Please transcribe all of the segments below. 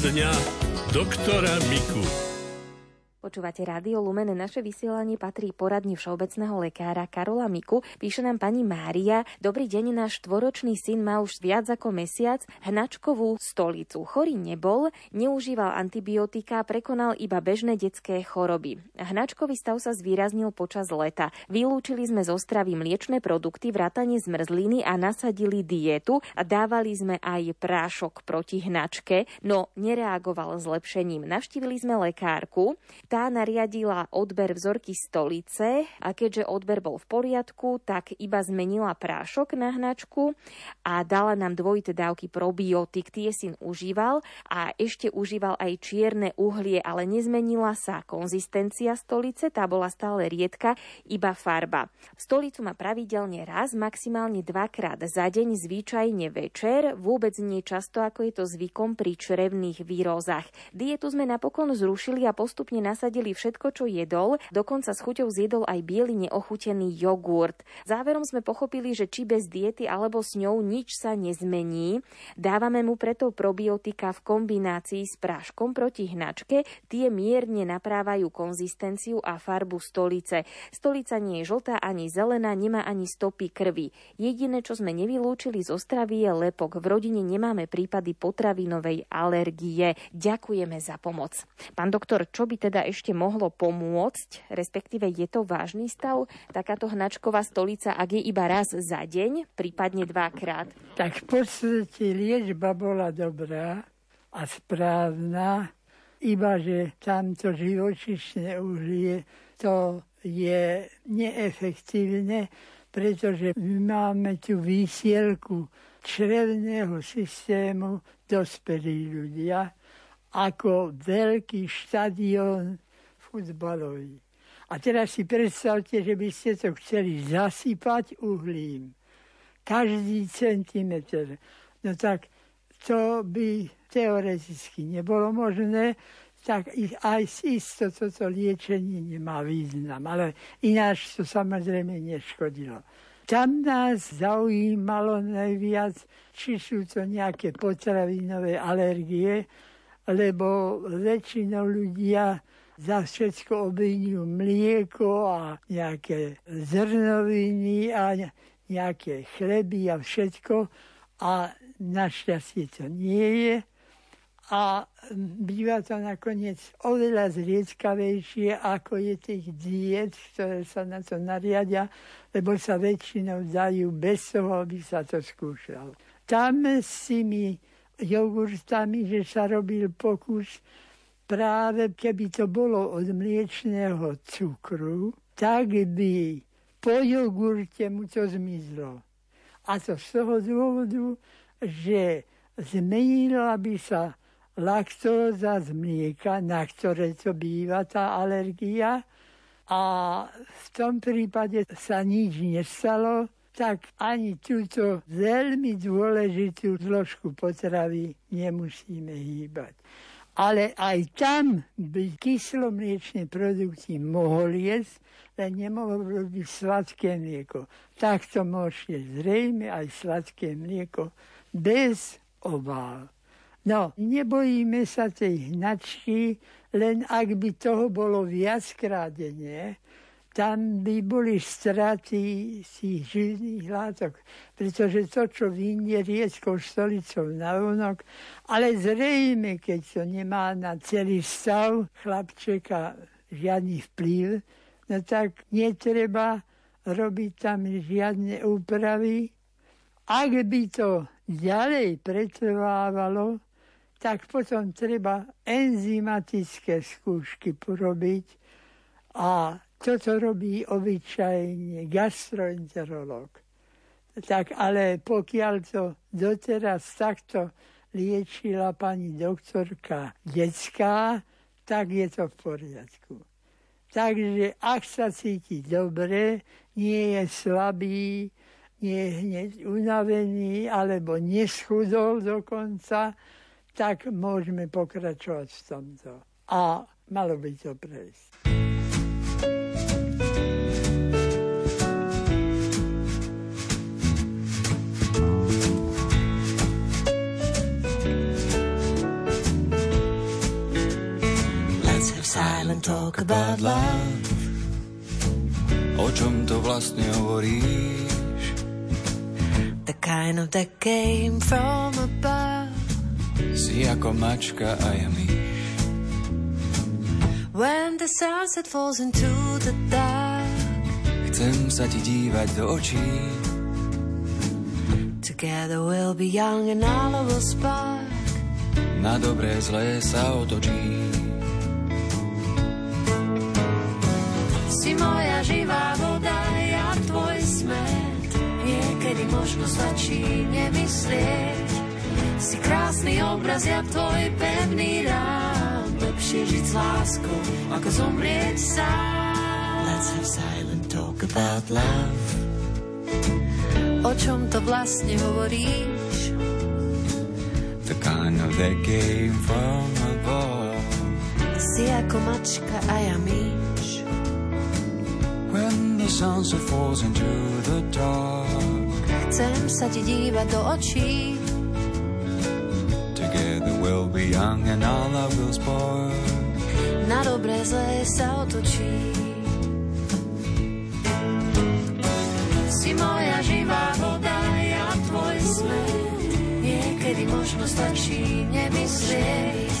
Poradňa doktora Miku. Počúvate Rádio Lumen, naše vysielanie patrí poradni všeobecného lekára Karola Miku. Píše nám pani Mária, dobrý deň, náš štvoročný syn má už viac ako mesiac hnačkovú stolicu. Chorý nebol, neužíval antibiotika, prekonal iba bežné detské choroby. Hnačkový stav sa zvýraznil počas leta. Vylúčili sme zo stravy mliečne produkty, vrátanie zmrzliny a nasadili dietu a dávali sme aj prášok proti hnačke, no nereagoval zlepšením. Navštívili sme lekárku, tá nariadila odber vzorky stolice a keďže odber bol v poriadku, tak iba zmenila prášok na hnačku a dala nám dvojité dávky probiotik. Tie syn užíval a ešte užíval aj čierne uhlie, ale nezmenila sa konzistencia stolice, tá bola stále riedka, iba farba. Stolicu má pravidelne raz, maximálne dvakrát za deň, zvyčajne večer, vôbec nie často, ako je to zvykom pri črevných výrozách. Dietu sme napokon zrušili a postupne nas nasadili všetko, čo jedol, dokonca s chuťou zjedol aj biely neochutený jogurt. Záverom sme pochopili, že či bez diety alebo s ňou nič sa nezmení. Dávame mu preto probiotika v kombinácii s práškom proti hnačke, tie mierne naprávajú konzistenciu a farbu stolice. Stolica nie je žltá ani zelená, nemá ani stopy krvi. Jediné, čo sme nevylúčili zo stravy je lepok. V rodine nemáme prípady potravinovej alergie. Ďakujeme za pomoc. Pán doktor, čo by teda ešte mohlo pomôcť, respektíve je to vážny stav, takáto hnačková stolica, ak je iba raz za deň, prípadne dvakrát? Tak v podstate liečba bola dobrá a správna, iba že tamto živočišné uhlie to je neefektívne, pretože my máme tu výsielku črevného systému dospelí ľudia ako veľký štadión futbalový. A teraz si predstavte, že by ste to chceli zasypať uhlím. Každý centimetr. No tak to by teoreticky nebolo možné, tak ich aj isto toto liečenie nemá význam. Ale ináč to samozrejme neškodilo. Tam nás zaujímalo najviac, či sú to nejaké potravinové alergie, lebo väčšinou ľudia za všetko obvinujú mlieko a nejaké zrnoviny a nejaké chleby a všetko. A našťastie to nie je. A býva to nakoniec oveľa zriedkavejšie, ako je tých diet, ktoré sa na to nariadia, lebo sa väčšinou dajú bez toho, aby sa to skúšalo. Tam si mi jogurtami, že sa robil pokus práve keby to bolo od mliečného cukru, tak by po jogurte mu to zmizlo. A to z toho dôvodu, že zmenila by sa laktóza z mlieka, na ktoré to býva tá alergia, a v tom prípade sa nič nestalo, tak ani túto veľmi dôležitú zložku potravy nemusíme hýbať. Ale aj tam by kyslomliečné produkty mohol jesť, len nemohol byť sladké mlieko. Takto môžete zrejme aj sladké mlieko bez obál. No, nebojíme sa tej hnačky, len ak by toho bolo viackrát denne, tam by boli straty tých živných látok, pretože to, čo vynie rieckou stolicou na vonok, ale zrejme, keď to nemá na celý stav chlapčeka žiadny vplyv, no tak netreba robiť tam žiadne úpravy. Ak by to ďalej pretrvávalo, tak potom treba enzymatické skúšky porobiť a toto robí obyčajne gastroenterolog. Tak ale pokiaľ to doteraz takto liečila pani doktorka detská, tak je to v poriadku. Takže ak sa cíti dobre, nie je slabý, nie je hneď unavený alebo neschudol dokonca, tak môžeme pokračovať v tomto. A malo by to prejsť. Talk about love. O čom to vlastne hovoríš? The kind of that came from above. Si ako mačka a ja myš. When the sunset falls into the dark. Chcem sa ti dívať do očí. Together we'll be young and all will spark. Na dobré zlé sa otočí. Možno stačí nemyslieť. Si krásny obraz, ja tvoj pevný rám. Lepšie žiť s láskou, ako zomrieť sám. Let's have silent talk about love. O čom to vlastne hovoríš? The kind of that came from above. Si ako mačka a ja myš. When the sunset falls into the dark. Chcem sa ti dívať do očí. Together we'll be young and all love will spark. Na dobré zlé sa otočí. Si moja živá voda, ja tvoj smet. Niekedy možno stačí nemyslieť.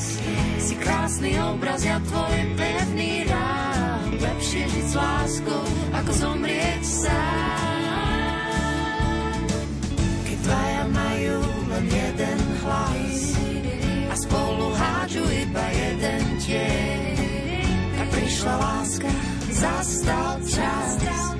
Si krásny obraz, ja tvoj pevný rám. Lepšie žiť s láskou, ako zomrieť sám. Prišla láska, zastal čas. na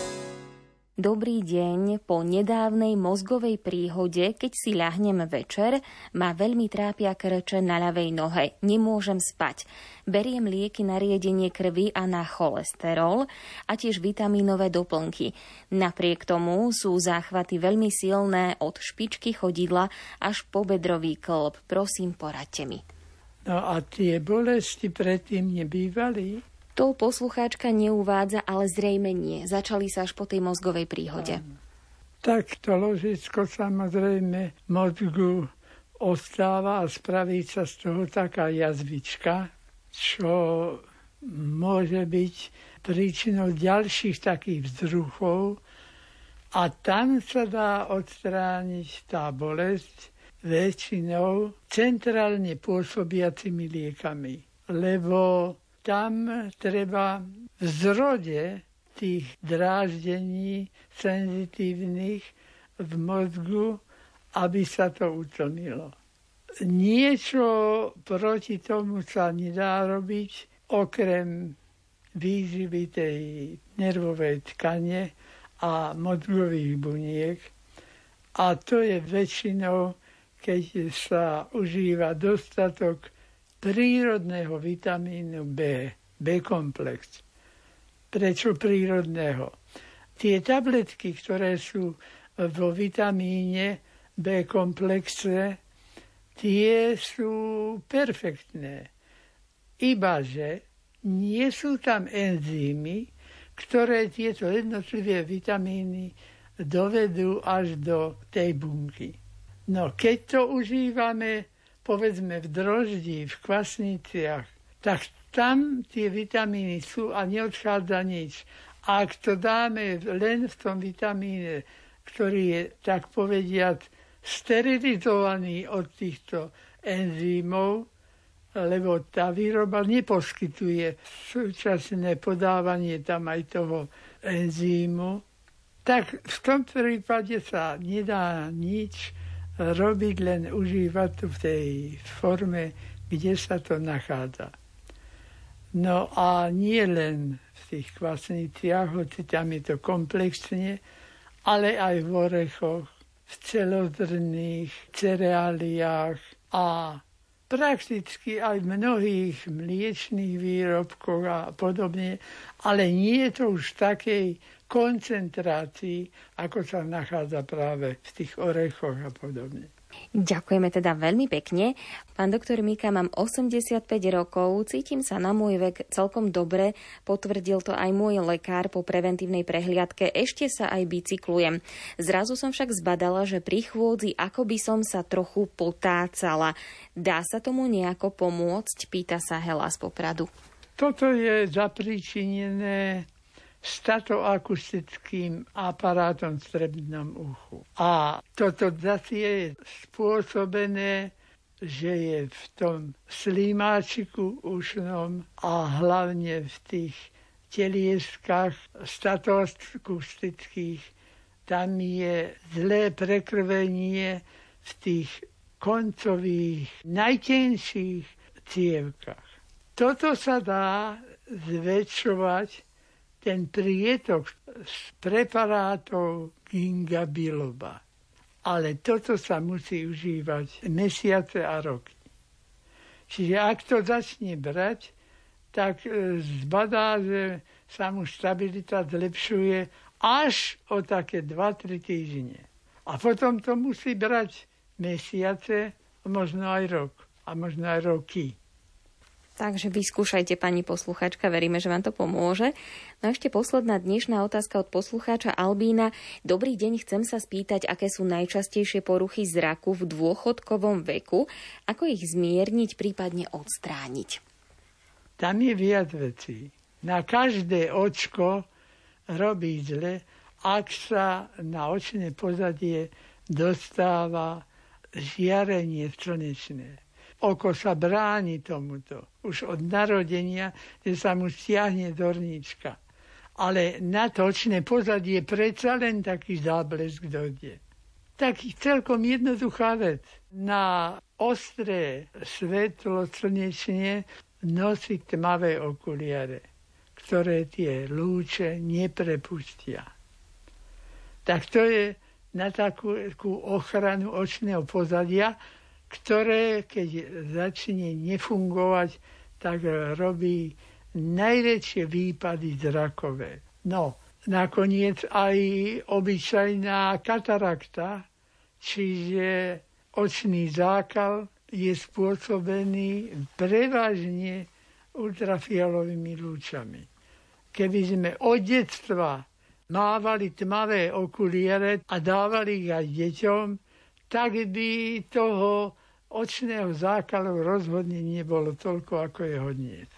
Dobrý deň. Po nedávnej mozgovej príhode, keď si ľahnem večer, ma veľmi trápia krče na ľavej nohe. Nemôžem spať. Beriem lieky na riedenie krvi a na cholesterol a tiež vitamínové doplnky. Napriek tomu sú záchvaty veľmi silné od špičky chodidla až po bedrový klb. Prosím, poradte mi. No a tie bolesti predtým nebývali? To poslucháčka neuvádza, ale zrejme nie. Začali sa až po tej mozgovej príhode. Tak to ložisko samozrejme mozgu ostáva a spraví sa z toho taká jazvička, čo môže byť príčinou ďalších takých vzruchov a tam sa dá odstrániť tá bolesť väčšinou centrálne pôsobiacimi liekami, lebo tam treba v zrode tých dráždení senzitívnych v mozgu, aby sa to utlmilo. Niečo proti tomu sa nedá robiť, okrem výživy tej nervovej tkane a mozgových buniek. A to je väčšinou, keď sa užíva dostatok prírodného vitamínu B, B-komplex. Prečo prírodného? Tie tabletky, ktoré sú vo vitamíne B-komplexe, tie sú perfektné. Ibaže nie sú tam enzymy, ktoré tieto jednotlivé vitamíny dovedú až do tej bunky. No keď to užívame povedzme v droždi, v kvasniciach, tak tam tie vitamíny sú a neodchádza nič. Ak to dáme len v tom vitamíne, ktorý je, tak povediať, sterilizovaný od týchto enzýmov, lebo tá výroba neposkytuje súčasné podávanie tam aj toho enzýmu, tak v tom prípade sa nedá nič robiť, len užívať to v tej forme, kde sa to nachádza. No a nie len v tých kvasniciach, hoci tam je to komplexne, ale aj v orechoch, v celodrných cereáliách a prakticky aj v mnohých mliečných výrobkoch a podobne, ale nie je to už v takej koncentrácii, ako sa nachádza práve v tých orechoch a podobne. Ďakujeme teda veľmi pekne. Pán doktor Mika, mám 85 rokov, cítim sa na môj vek celkom dobre, potvrdil to aj môj lekár po preventívnej prehliadke, ešte sa aj bicyklujem. Zrazu som však zbadala, že pri chôdzi ako by som sa trochu potácala. Dá sa tomu nejako pomôcť? Pýta sa Hela z Popradu. Toto je zapričinené statoakustickým aparátom v strebnom uchu. A toto zase je spôsobené, že je v tom slímáčiku ušnom a hlavne v tých telieskách statoakustických tam je zlé prekrvenie v tých koncových, najtenších cievkach. Toto sa dá zväčšovať ten prietok z preparátov ginga biloba. Ale toto sa musí užívať mesiace a roky. Čiže ak to začne brať, tak e, zbadá, že sa mu stabilita zlepšuje až o také 2-3 týždne. A potom to musí brať mesiace, možno aj rok a možno aj roky. Takže vyskúšajte, pani posluchačka, veríme, že vám to pomôže. No a ešte posledná dnešná otázka od poslucháča Albína. Dobrý deň, chcem sa spýtať, aké sú najčastejšie poruchy zraku v dôchodkovom veku, ako ich zmierniť, prípadne odstrániť. Tam je viac vecí. Na každé očko robí zle, ak sa na očné pozadie dostáva žiarenie slnečné oko sa bráni tomuto. Už od narodenia, že sa mu stiahne dornička. Ale na točné pozadie predsa len taký záblesk dojde. Taký celkom jednoduchá vec. Na ostré svetlo slnečne nosí tmavé okuliare, ktoré tie lúče neprepustia. Tak to je na takú, ochranu očného pozadia, ktoré keď začne nefungovať, tak robí najväčšie výpady zrakové. No, nakoniec aj obyčajná katarakta, čiže očný zákal je spôsobený prevažne ultrafialovými lúčami. Keby sme od detstva mávali tmavé okuliere a dávali ich aj deťom, tak by toho očného zákalu rozhodne nebolo toľko, ako je hodniec.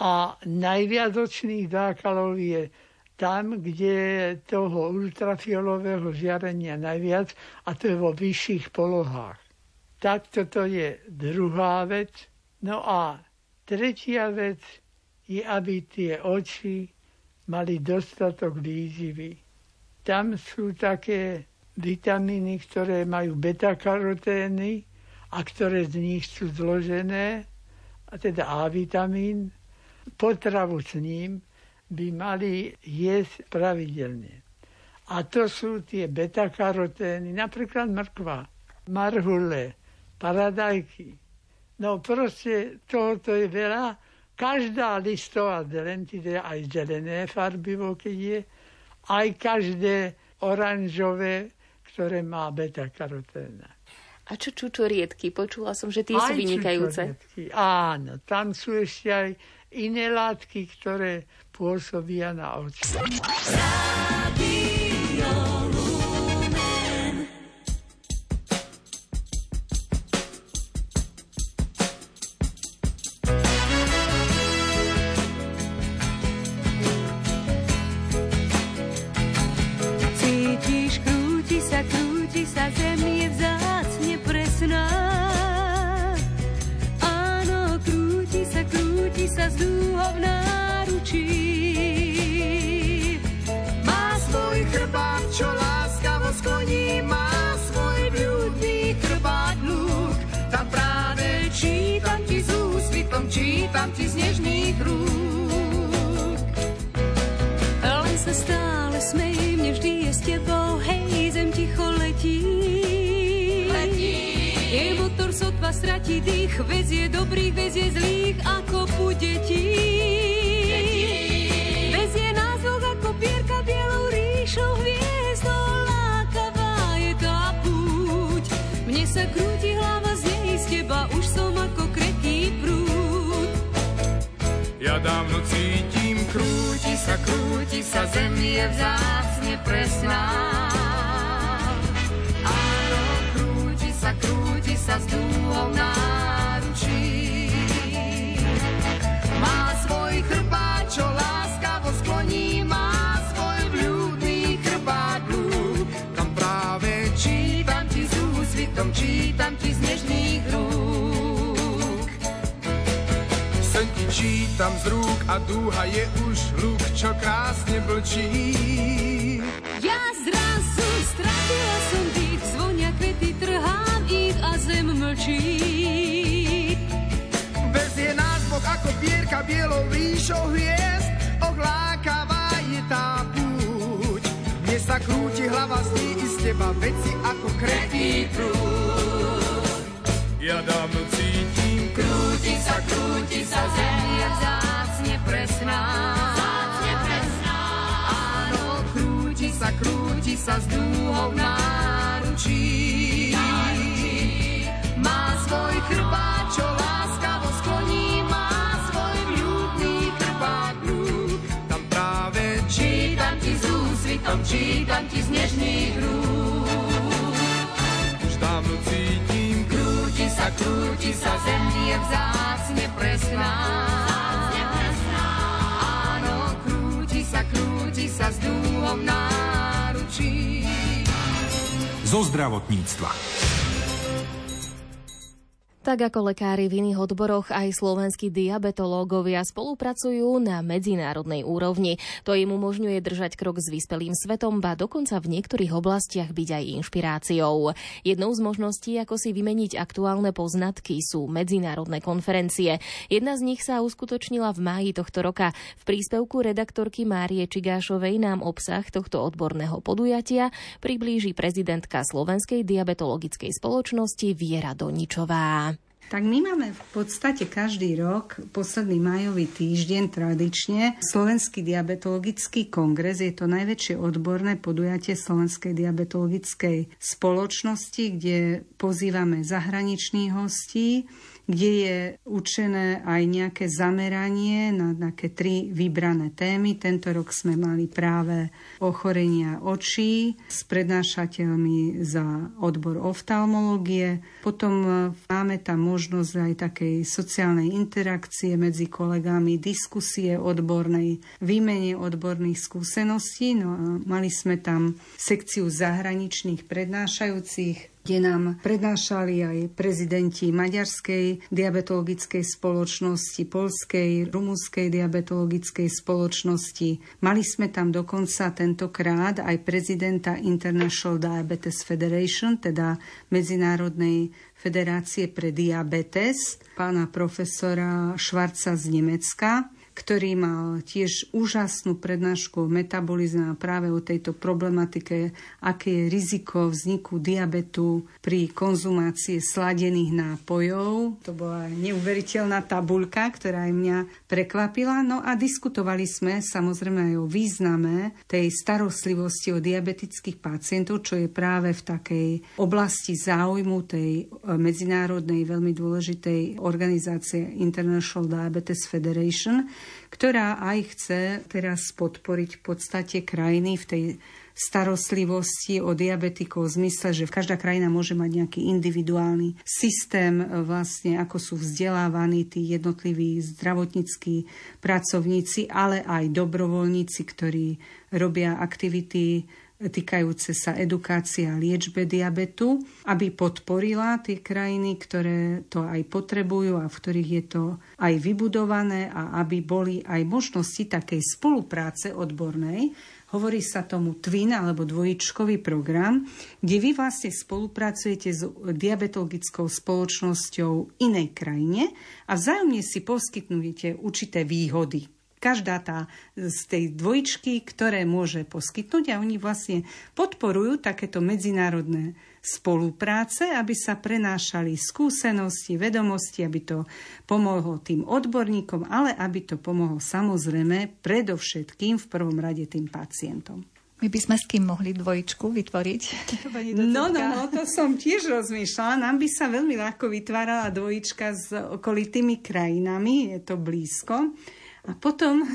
A najviac očných zákalov je tam, kde je toho ultrafiolového žiarenia najviac a to je vo vyšších polohách. Tak toto je druhá vec. No a tretia vec je, aby tie oči mali dostatok výživy. Tam sú také vitamíny, ktoré majú beta-karotény, a ktoré z nich sú zložené, a teda A vitamín, potravu s ním by mali jesť pravidelne. A to sú tie beta-karotény, napríklad mrkva, marhule, paradajky. No proste tohoto je veľa. Každá listová zelen, teda aj zelené farbivo, keď je, aj každé oranžové, ktoré má beta-karoténa. A čo čučoriedky? Počula som, že tie aj sú vynikajúce. Áno, tam sú ešte aj iné látky, ktoré pôsobia na oči. sa dých, vezie dobrých, vezie zlých, ako pu detí. Vezie nás dvoch ako pierka bielou ríšou hviezdou, lákavá je tá púť. Mne sa krúti hlava z nej, z teba už som ako kreký prúd. Ja dávno cítim, krúti sa, krúti sa, zem je vzácne presná. Sa s dúhou náručí. Má svoj chrbát, čo láskavo skloní, má svoj vľúdny chrbát blúd. Tam práve čítam ti s úsvitom, čítam ti z nežných rúk. Sen ti čítam z rúk a dúha je už hluk, čo krásne blčí. Ja zrazu stratila som dých, zvonia kvety, a zem mlčí. Vezie nás Boh ako pierka bielou ríšou hviezd, ohlákavá je tá púť. Mne sa krúti hlava z ní i z teba veci ako kretý prúd. Ja dávno cítim, krúti sa, krúti sa, zem je vzácne presná. Áno, krúti sa, krúti sa s dúhou náručí. Svoj chrbát, láskavo skloní, má svoj vľúdny chrbát blúd. Tam práve čítam ti s úsvitom, čítam ti z nežných rúk. Už dávno cítim, krúti sa, krúti sa, zem je vzácne presná. Áno, krúti sa, krúti sa s dúhom náručí. Zo zdravotníctva. Tak ako lekári v iných odboroch, aj slovenskí diabetológovia spolupracujú na medzinárodnej úrovni. To im umožňuje držať krok s vyspelým svetom, ba dokonca v niektorých oblastiach byť aj inšpiráciou. Jednou z možností, ako si vymeniť aktuálne poznatky, sú medzinárodné konferencie. Jedna z nich sa uskutočnila v máji tohto roka. V príspevku redaktorky Márie Čigášovej nám obsah tohto odborného podujatia priblíži prezidentka Slovenskej diabetologickej spoločnosti Viera Doničová. Tak my máme v podstate každý rok, posledný majový týždeň tradične, Slovenský diabetologický kongres. Je to najväčšie odborné podujatie Slovenskej diabetologickej spoločnosti, kde pozývame zahraničných hostí, kde je učené aj nejaké zameranie na také tri vybrané témy. Tento rok sme mali práve ochorenia očí s prednášateľmi za odbor oftalmológie. Potom máme tam možnosť aj takej sociálnej interakcie medzi kolegami, diskusie odbornej, výmene odborných skúseností. No a mali sme tam sekciu zahraničných prednášajúcich kde nám prednášali aj prezidenti Maďarskej diabetologickej spoločnosti, Polskej, Rumunskej diabetologickej spoločnosti. Mali sme tam dokonca tentokrát aj prezidenta International Diabetes Federation, teda Medzinárodnej federácie pre diabetes, pána profesora Švarca z Nemecka ktorý mal tiež úžasnú prednášku o metabolizme a práve o tejto problematike, aké je riziko vzniku diabetu pri konzumácii sladených nápojov. To bola neuveriteľná tabuľka, ktorá aj mňa prekvapila. No a diskutovali sme samozrejme aj o význame tej starostlivosti o diabetických pacientov, čo je práve v takej oblasti záujmu tej medzinárodnej veľmi dôležitej organizácie International Diabetes Federation, ktorá aj chce teraz podporiť v podstate krajiny v tej starostlivosti o diabetikov v zmysle, že každá krajina môže mať nejaký individuálny systém, vlastne ako sú vzdelávaní tí jednotliví zdravotníckí pracovníci, ale aj dobrovoľníci, ktorí robia aktivity týkajúce sa edukácie a liečbe diabetu, aby podporila tie krajiny, ktoré to aj potrebujú a v ktorých je to aj vybudované a aby boli aj možnosti takej spolupráce odbornej, Hovorí sa tomu twin alebo dvojičkový program, kde vy vlastne spolupracujete s diabetologickou spoločnosťou inej krajine a vzájomne si poskytnujete určité výhody každá tá z tej dvojčky, ktoré môže poskytnúť a oni vlastne podporujú takéto medzinárodné spolupráce, aby sa prenášali skúsenosti, vedomosti, aby to pomohlo tým odborníkom, ale aby to pomohlo samozrejme predovšetkým v prvom rade tým pacientom. My by sme s kým mohli dvojičku vytvoriť? No, no, no, to som tiež rozmýšľala. Nám by sa veľmi ľahko vytvárala dvojička s okolitými krajinami, je to blízko. A potom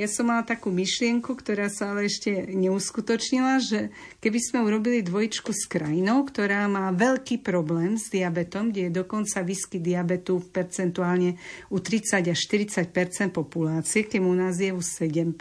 ja som mala takú myšlienku, ktorá sa ale ešte neuskutočnila, že keby sme urobili dvojčku s krajinou, ktorá má veľký problém s diabetom, kde je dokonca výsky diabetu percentuálne u 30 až 40 populácie, keď u nás je u 7%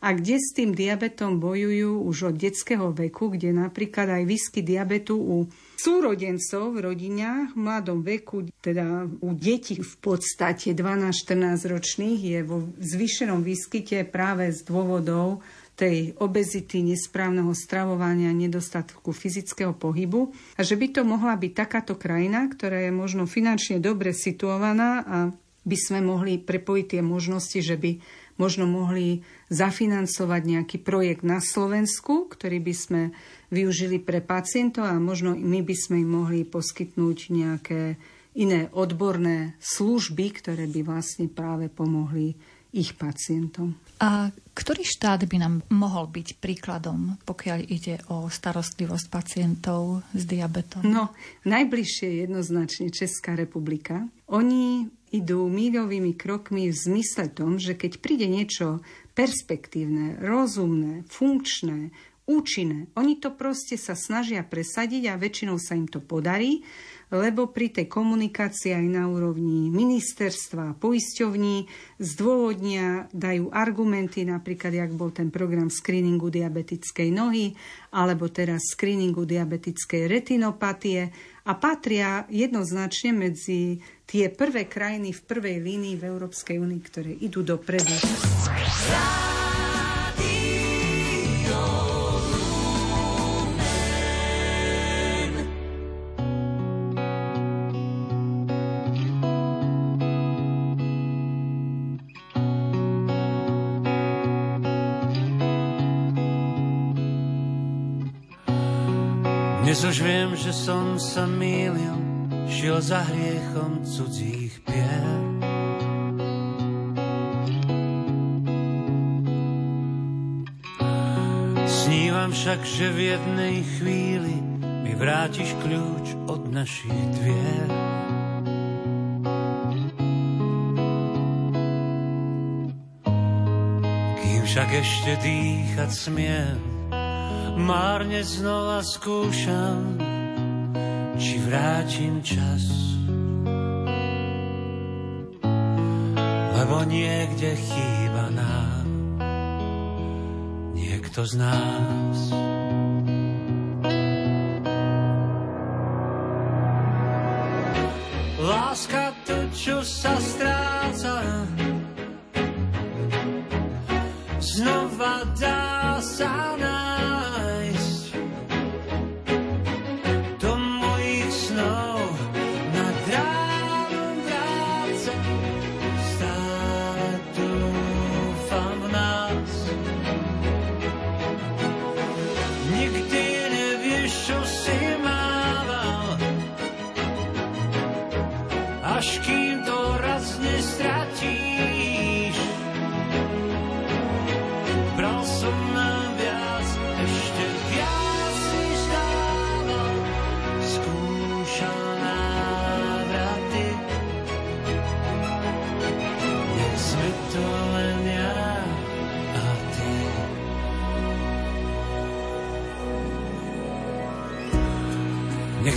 a kde s tým diabetom bojujú už od detského veku, kde napríklad aj výsky diabetu u súrodencov v rodinách v mladom veku, teda u detí v podstate 12-14 ročných je vo zvýšenom výskyte práve z dôvodov tej obezity, nesprávneho stravovania, nedostatku fyzického pohybu. A že by to mohla byť takáto krajina, ktorá je možno finančne dobre situovaná a by sme mohli prepojiť tie možnosti, že by možno mohli zafinancovať nejaký projekt na Slovensku, ktorý by sme využili pre pacientov a možno my by sme im mohli poskytnúť nejaké iné odborné služby, ktoré by vlastne práve pomohli ich pacientom. A ktorý štát by nám mohol byť príkladom, pokiaľ ide o starostlivosť pacientov s diabetom? No, najbližšie jednoznačne Česká republika. Oni idú míľovými krokmi v zmysle tom, že keď príde niečo perspektívne, rozumné, funkčné, účinné. Oni to proste sa snažia presadiť a väčšinou sa im to podarí, lebo pri tej komunikácii aj na úrovni ministerstva a poisťovní zdôvodnia, dajú argumenty, napríklad, jak bol ten program screeningu diabetickej nohy, alebo teraz screeningu diabetickej retinopatie a patria jednoznačne medzi tie prvé krajiny v prvej línii v Európskej únii, ktoré idú dopredu. Už viem, že som sa mýlil, šiel za hriechom cudzích pier. Snívam však, že v jednej chvíli mi vrátiš kľúč od našich dvier. Kým však ešte dýchať smiem, Márne znova skúšam, či vrátim čas. Lebo niekde chýba nám niekto z nás. Láska to, čo sa stráca, znova dá sa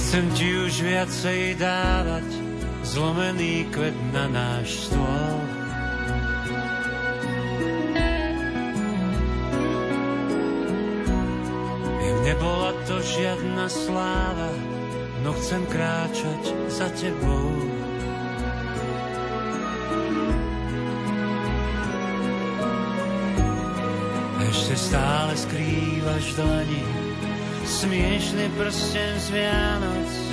Nechcem ti už viacej dávať zlomený kvet na náš stôl. Nebola to žiadna sláva, no chcem kráčať za tebou. Ešte stále skrývaš dlani smiešný prsten z Vianoc,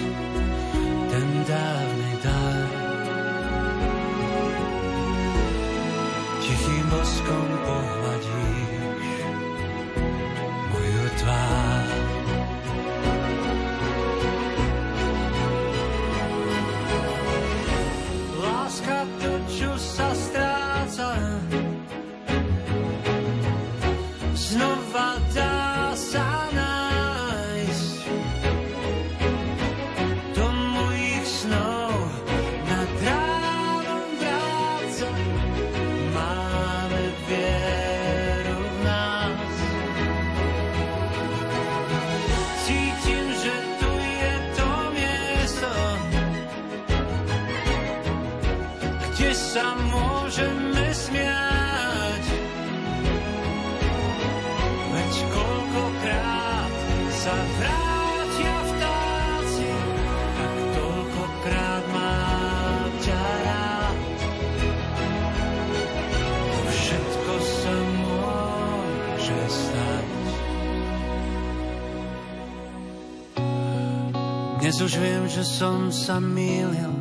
Dnes už viem, že som sa mýlil,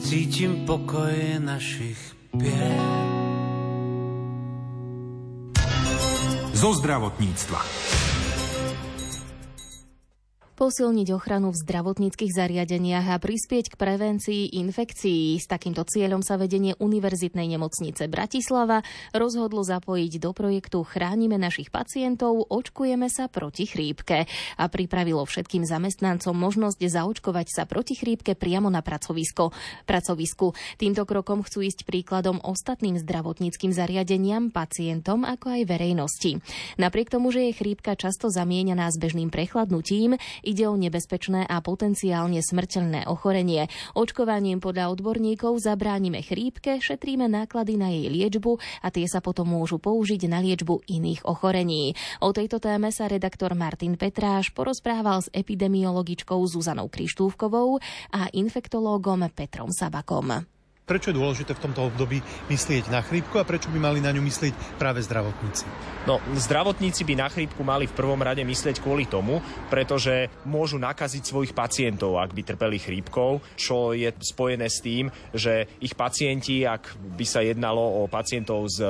cítim pokoj našich pier. Zo zdravotníctva. Posilniť ochranu v zdravotníckých zariadeniach a prispieť k prevencii infekcií. S takýmto cieľom sa vedenie Univerzitnej nemocnice Bratislava rozhodlo zapojiť do projektu Chránime našich pacientov, očkujeme sa proti chrípke a pripravilo všetkým zamestnancom možnosť zaočkovať sa proti chrípke priamo na pracovisko. pracovisku. Týmto krokom chcú ísť príkladom ostatným zdravotníckým zariadeniam, pacientom ako aj verejnosti. Napriek tomu, že je chrípka často zamieňaná s bežným prechladnutím, ide o nebezpečné a potenciálne smrteľné ochorenie. Očkovaním podľa odborníkov zabránime chrípke, šetríme náklady na jej liečbu a tie sa potom môžu použiť na liečbu iných ochorení. O tejto téme sa redaktor Martin Petráš porozprával s epidemiologičkou Zuzanou Krištúvkovou a infektológom Petrom Sabakom. Prečo je dôležité v tomto období myslieť na chrípku a prečo by mali na ňu myslieť práve zdravotníci? No, zdravotníci by na chrípku mali v prvom rade myslieť kvôli tomu, pretože môžu nakaziť svojich pacientov, ak by trpeli chrípkou, čo je spojené s tým, že ich pacienti, ak by sa jednalo o pacientov z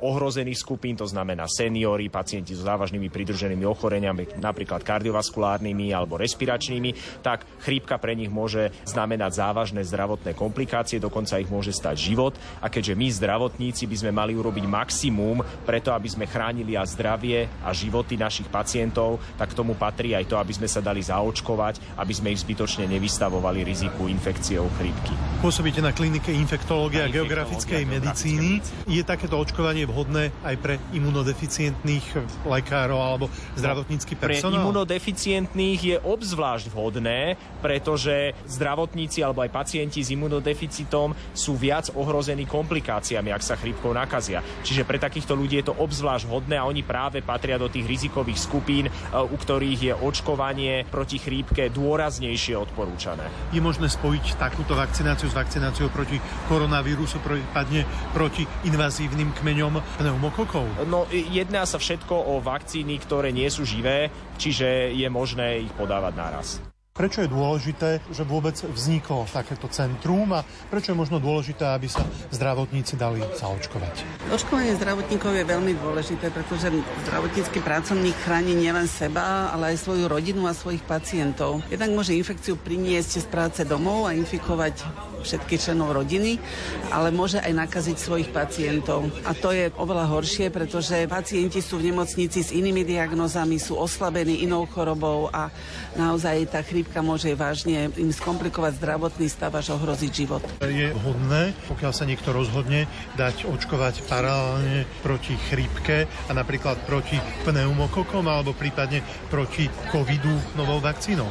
ohrozených skupín, to znamená seniory, pacienti so závažnými pridruženými ochoreniami, napríklad kardiovaskulárnymi alebo respiračnými, tak chrípka pre nich môže znamenať závažné zdravotné komplikácie, dokonca ich môže stať život. A keďže my, zdravotníci, by sme mali urobiť maximum preto, aby sme chránili a zdravie a životy našich pacientov, tak k tomu patrí aj to, aby sme sa dali zaočkovať, aby sme ich zbytočne nevystavovali riziku infekciou chrípky. Pôsobíte na klinike infektológie a geografickej medicíny. Je takéto očkovanie vhodné aj pre imunodeficientných lekárov alebo zdravotnícky personál? Pre imunodeficientných je obzvlášť vhodné, pretože zdravotníci alebo aj pacienti s imunodeficitom sú viac ohrození komplikáciami, ak sa chrípkou nakazia. Čiže pre takýchto ľudí je to obzvlášť vhodné a oni práve patria do tých rizikových skupín, e, u ktorých je očkovanie proti chrípke dôraznejšie odporúčané. Je možné spojiť takúto vakcináciu s vakcináciou proti koronavírusu, prípadne proti invazívnym kmeňom pneumokokov? No, jedná sa všetko o vakcíny, ktoré nie sú živé, čiže je možné ich podávať naraz. Prečo je dôležité, že vôbec vzniklo takéto centrum a prečo je možno dôležité, aby sa zdravotníci dali zaočkovať? Očkovanie zdravotníkov je veľmi dôležité, pretože zdravotnícky pracovník chráni nielen seba, ale aj svoju rodinu a svojich pacientov. Jednak môže infekciu priniesť z práce domov a infikovať všetkých členov rodiny, ale môže aj nakaziť svojich pacientov. A to je oveľa horšie, pretože pacienti sú v nemocnici s inými diagnózami, sú oslabení inou chorobou a naozaj tá chrípka môže vážne im skomplikovať zdravotný stav až ohroziť život. Je vhodné, pokiaľ sa niekto rozhodne dať očkovať paralelne proti chrípke a napríklad proti pneumokokom alebo prípadne proti covidu novou vakcínou?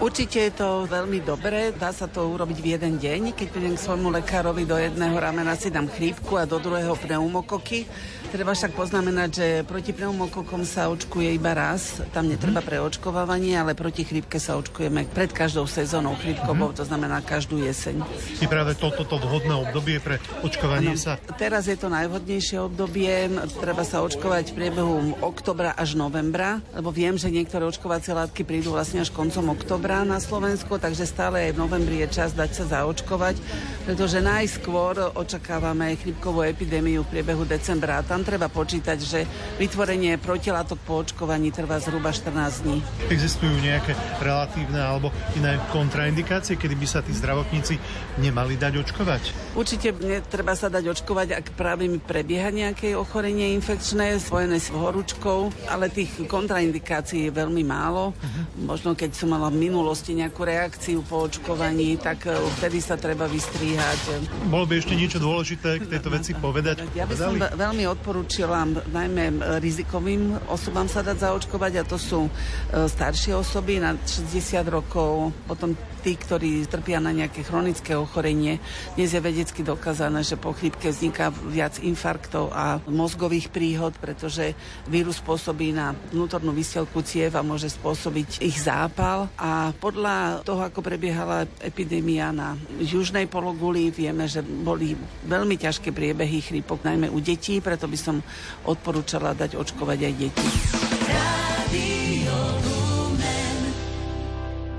Určite je to veľmi dobré, dá sa to urobiť v jeden deň. Keď prídem k svojmu lekárovi do jedného ramena si dám chrípku a do druhého pneumokoky. Treba však poznamenať, že proti pneumokokom sa očkuje iba raz, tam netreba preočkovávanie, ale proti chrípke sa očkujeme pred každou sezónou chrípkovou, to znamená každú jeseň. Je práve toto to vhodné obdobie pre očkovanie sa? Teraz je to najvhodnejšie obdobie, treba sa očkovať v priebehu oktobra až novembra, lebo viem, že niektoré očkovacie látky prídu vlastne až koncom oktobra na Slovensku, takže stále aj v novembri je čas dať sa zaočkovať, pretože najskôr očakávame chrípkovú epidémiu v priebehu decembra. Tam tam treba počítať, že vytvorenie protilátok po očkovaní trvá zhruba 14 dní. Existujú nejaké relatívne alebo iné kontraindikácie, kedy by sa tí zdravotníci nemali dať očkovať? Určite netreba sa dať očkovať, ak práve mi prebieha nejaké ochorenie infekčné spojené s horúčkou, ale tých kontraindikácií je veľmi málo. Uh-huh. Možno keď som mala v minulosti nejakú reakciu po očkovaní, tak e, vtedy sa treba vystríhať. Bolo by ešte niečo dôležité k tejto veci povedať? Ja by som veľmi odporúčila najmä rizikovým osobám sa dať zaočkovať a to sú e, staršie osoby na 60 rokov, potom tí, ktorí trpia na nejaké chronické ochorenie. Dnes je vedecky dokázané, že po chrípke vzniká viac infarktov a mozgových príhod, pretože vírus spôsobí na vnútornú vysielku cieva, môže spôsobiť ich zápal a podľa toho, ako prebiehala epidémia na južnej pologuli, vieme, že boli veľmi ťažké priebehy chrípok, najmä u detí, preto by som odporúčala dať očkovať aj deti.